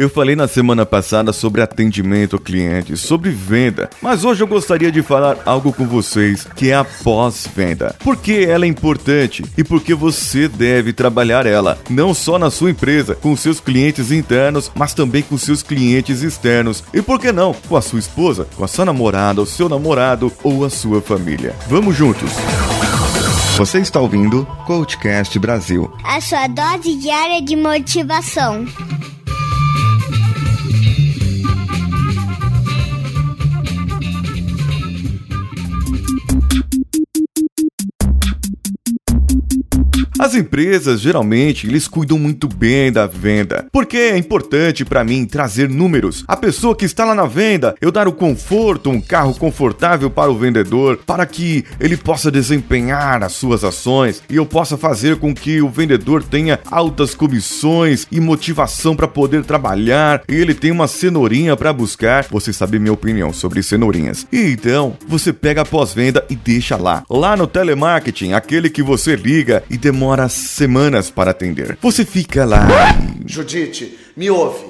Eu falei na semana passada sobre atendimento ao cliente, sobre venda, mas hoje eu gostaria de falar algo com vocês que é a pós-venda. Por que ela é importante e por que você deve trabalhar ela, não só na sua empresa, com seus clientes internos, mas também com seus clientes externos e por que não, com a sua esposa, com a sua namorada, o seu namorado ou a sua família. Vamos juntos! Você está ouvindo Coachcast Brasil. A sua dose diária de motivação. As empresas geralmente eles cuidam muito bem da venda, porque é importante para mim trazer números. A pessoa que está lá na venda, eu dar o conforto, um carro confortável para o vendedor, para que ele possa desempenhar as suas ações e eu possa fazer com que o vendedor tenha altas comissões e motivação para poder trabalhar e ele tenha uma cenourinha para buscar. Você sabe minha opinião sobre cenourinhas. E então, você pega a pós-venda e deixa lá. Lá no telemarketing, aquele que você liga e demora demora semanas para atender. Você fica lá. Judite, me ouve.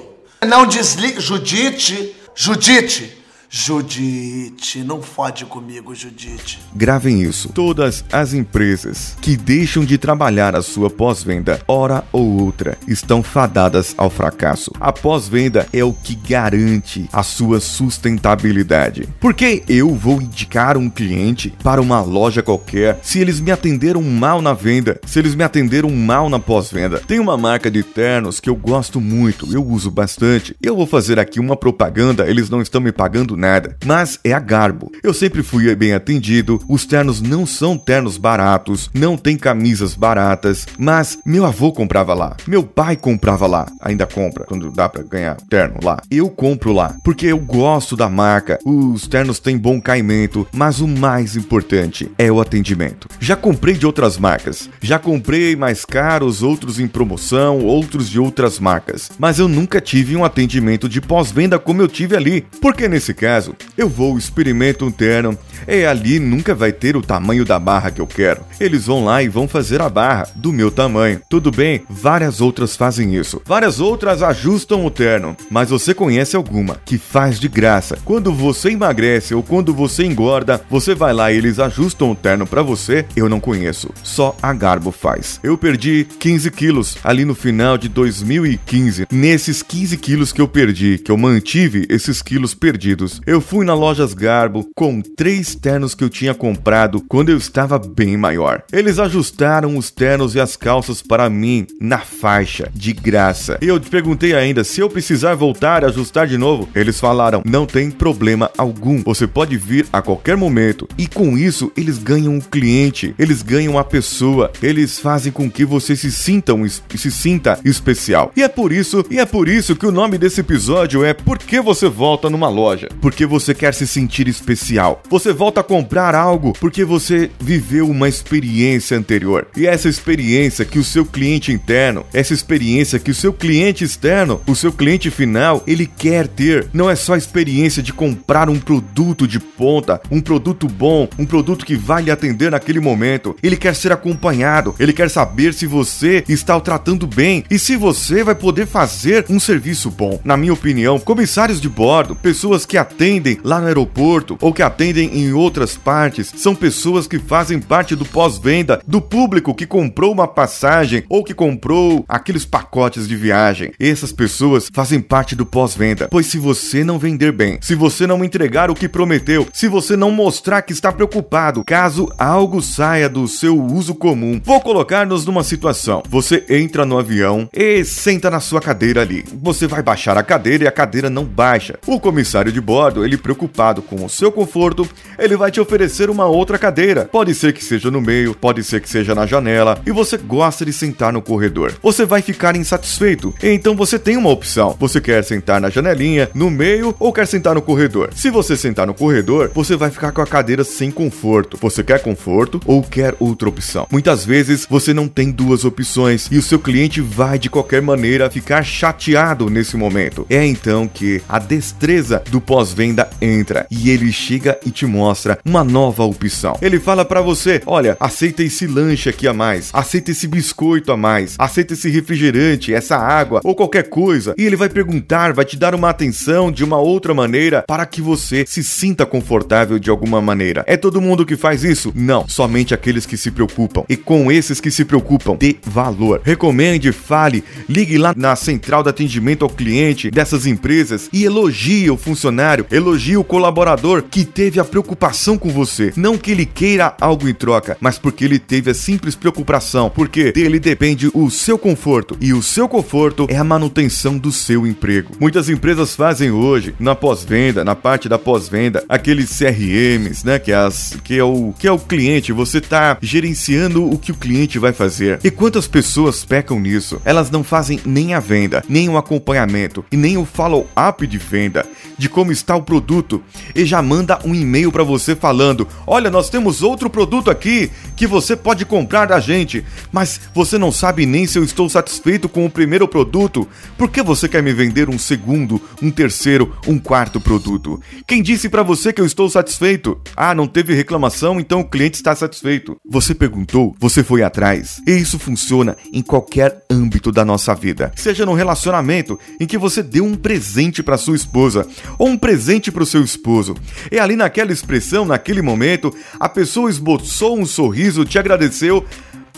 Não desligue. Judite, Judite. Judite, não fode comigo, Judite. Gravem isso. Todas as empresas que deixam de trabalhar a sua pós-venda, hora ou outra, estão fadadas ao fracasso. A pós-venda é o que garante a sua sustentabilidade. Porque eu vou indicar um cliente para uma loja qualquer se eles me atenderam mal na venda, se eles me atenderam mal na pós-venda. Tem uma marca de ternos que eu gosto muito, eu uso bastante. Eu vou fazer aqui uma propaganda, eles não estão me pagando nada, mas é a Garbo. Eu sempre fui bem atendido, os ternos não são ternos baratos, não tem camisas baratas, mas meu avô comprava lá, meu pai comprava lá, ainda compra quando dá para ganhar terno lá. Eu compro lá, porque eu gosto da marca, os ternos têm bom caimento, mas o mais importante é o atendimento. Já comprei de outras marcas, já comprei mais caros, outros em promoção, outros de outras marcas, mas eu nunca tive um atendimento de pós-venda como eu tive ali, porque nesse caso caso, eu vou, experimento um terno, e ali nunca vai ter o tamanho da barra que eu quero. Eles vão lá e vão fazer a barra do meu tamanho. Tudo bem, várias outras fazem isso. Várias outras ajustam o terno, mas você conhece alguma que faz de graça. Quando você emagrece ou quando você engorda, você vai lá e eles ajustam o terno para você. Eu não conheço, só a Garbo faz. Eu perdi 15 quilos ali no final de 2015. Nesses 15 quilos que eu perdi, que eu mantive esses quilos perdidos, eu fui na Lojas Garbo com três ternos que eu tinha comprado quando eu estava bem maior. Eles ajustaram os ternos e as calças para mim na faixa, de graça. E eu perguntei ainda se eu precisar voltar a ajustar de novo. Eles falaram: não tem problema algum, você pode vir a qualquer momento. E com isso, eles ganham um cliente, eles ganham a pessoa, eles fazem com que você se sinta, um, se sinta especial. E é por isso, e é por isso que o nome desse episódio é Por que você volta numa loja? Porque você quer se sentir especial. Você volta a comprar algo porque você viveu uma experiência anterior. E essa experiência que o seu cliente interno, essa experiência que o seu cliente externo, o seu cliente final, ele quer ter, não é só a experiência de comprar um produto de ponta, um produto bom, um produto que vai lhe atender naquele momento. Ele quer ser acompanhado, ele quer saber se você está o tratando bem e se você vai poder fazer um serviço bom. Na minha opinião, comissários de bordo, pessoas que atendem atendem lá no aeroporto ou que atendem em outras partes são pessoas que fazem parte do pós-venda do público que comprou uma passagem ou que comprou aqueles pacotes de viagem. Essas pessoas fazem parte do pós-venda, pois se você não vender bem, se você não entregar o que prometeu, se você não mostrar que está preocupado, caso algo saia do seu uso comum, vou colocar-nos numa situação. Você entra no avião e senta na sua cadeira ali. Você vai baixar a cadeira e a cadeira não baixa. O comissário de bordo ele preocupado com o seu conforto, ele vai te oferecer uma outra cadeira. Pode ser que seja no meio, pode ser que seja na janela, e você gosta de sentar no corredor. Você vai ficar insatisfeito, então você tem uma opção. Você quer sentar na janelinha, no meio ou quer sentar no corredor? Se você sentar no corredor, você vai ficar com a cadeira sem conforto. Você quer conforto ou quer outra opção? Muitas vezes você não tem duas opções e o seu cliente vai de qualquer maneira ficar chateado nesse momento. É então que a destreza do pós pós-venda entra e ele chega e te mostra uma nova opção. Ele fala para você: olha, aceita esse lanche aqui a mais, aceita esse biscoito a mais, aceita esse refrigerante, essa água ou qualquer coisa. E ele vai perguntar, vai te dar uma atenção de uma outra maneira para que você se sinta confortável de alguma maneira. É todo mundo que faz isso? Não, somente aqueles que se preocupam. E com esses que se preocupam, dê valor. Recomende, fale, ligue lá na central de atendimento ao cliente dessas empresas e elogie o funcionário, elogie o colaborador que teve a preocupação com você. Não que ele queira algo em troca, mas porque ele teve a simples preocupação, porque dele depende o seu conforto e o seu conforto é a manutenção do seu emprego. Muitas empresas fazem hoje na pós-venda, na parte da pós-venda, aqueles CRMs, né, que é, as, que é o que é o cliente, você está gerenciando o que o cliente vai fazer. E quantas pessoas pecam nisso? Elas não fazem nem a venda, nem o acompanhamento e nem o follow-up de venda, de como está o produto e já manda um e-mail para você falando: "Olha, nós temos outro produto aqui que você pode comprar da gente, mas você não sabe nem se eu estou satisfeito com o primeiro produto, por que você quer me vender um segundo, um terceiro, um quarto produto? Quem disse para você que eu estou satisfeito? Ah, não teve reclamação, então o cliente está satisfeito. Você perguntou, você foi atrás. E isso funciona em qualquer âmbito da nossa vida. Seja no relacionamento em que você deu um presente para sua esposa ou um presente para o seu esposo. E ali naquela expressão, naquele momento, a pessoa esboçou um sorriso, te agradeceu,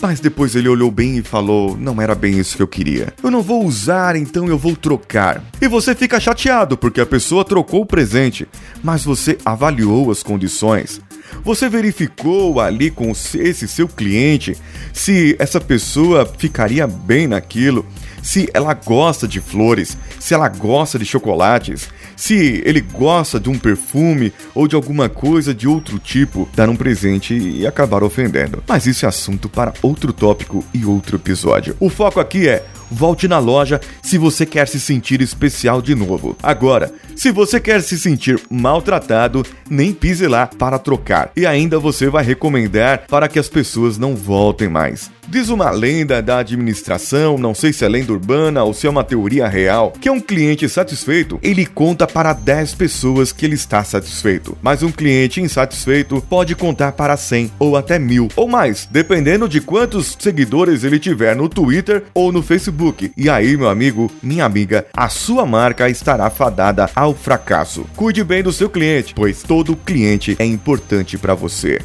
mas depois ele olhou bem e falou: Não era bem isso que eu queria. Eu não vou usar, então eu vou trocar. E você fica chateado porque a pessoa trocou o presente, mas você avaliou as condições. Você verificou ali com esse seu cliente se essa pessoa ficaria bem naquilo, se ela gosta de flores, se ela gosta de chocolates, se ele gosta de um perfume ou de alguma coisa de outro tipo, dar um presente e acabar ofendendo. Mas isso é assunto para outro tópico e outro episódio. O foco aqui é volte na loja se você quer se sentir especial de novo. Agora, se você quer se sentir maltratado, nem pise lá para trocar. E ainda você vai recomendar para que as pessoas não voltem mais. Diz uma lenda da administração, não sei se é lenda urbana ou se é uma teoria real, que um cliente satisfeito, ele conta para 10 pessoas que ele está satisfeito. Mas um cliente insatisfeito pode contar para 100 ou até mil ou mais, dependendo de quantos seguidores ele tiver no Twitter ou no Facebook. E aí, meu amigo, minha amiga, a sua marca estará fadada ao fracasso. Cuide bem do seu cliente, pois todo cliente é importante para você.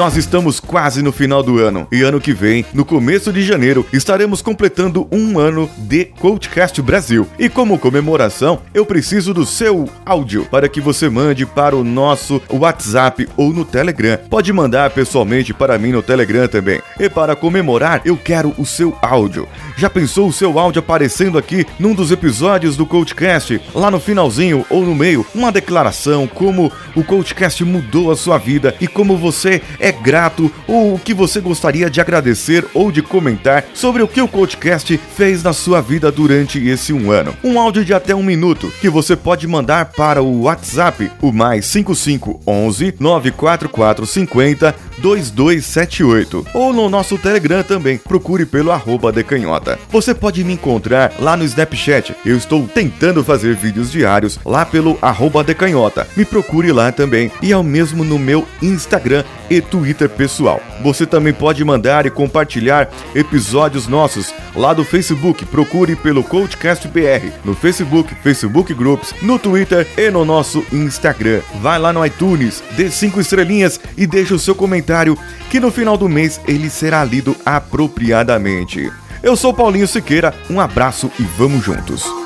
Nós estamos quase no final do ano e ano que vem, no começo de janeiro, estaremos completando um ano de Coachcast Brasil. E como comemoração, eu preciso do seu áudio para que você mande para o nosso WhatsApp ou no Telegram. Pode mandar pessoalmente para mim no Telegram também. E para comemorar, eu quero o seu áudio. Já pensou o seu áudio aparecendo aqui num dos episódios do Coachcast, lá no finalzinho ou no meio, uma declaração como o Coachcast mudou a sua vida e como você é é grato ou o que você gostaria de agradecer ou de comentar sobre o que o podcast fez na sua vida durante esse um ano. Um áudio de até um minuto que você pode mandar para o WhatsApp, o mais 5511 944 50 2278 ou no nosso Telegram também. Procure pelo arroba decanhota. Você pode me encontrar lá no Snapchat. Eu estou tentando fazer vídeos diários lá pelo arroba decanhota. Me procure lá também. E ao mesmo no meu Instagram e Twitter pessoal. Você também pode mandar e compartilhar episódios nossos lá do Facebook. Procure pelo Coachcast BR no Facebook, Facebook Groups, no Twitter e no nosso Instagram. Vai lá no iTunes, dê cinco estrelinhas e deixe o seu comentário que no final do mês ele será lido apropriadamente. Eu sou Paulinho Siqueira, um abraço e vamos juntos.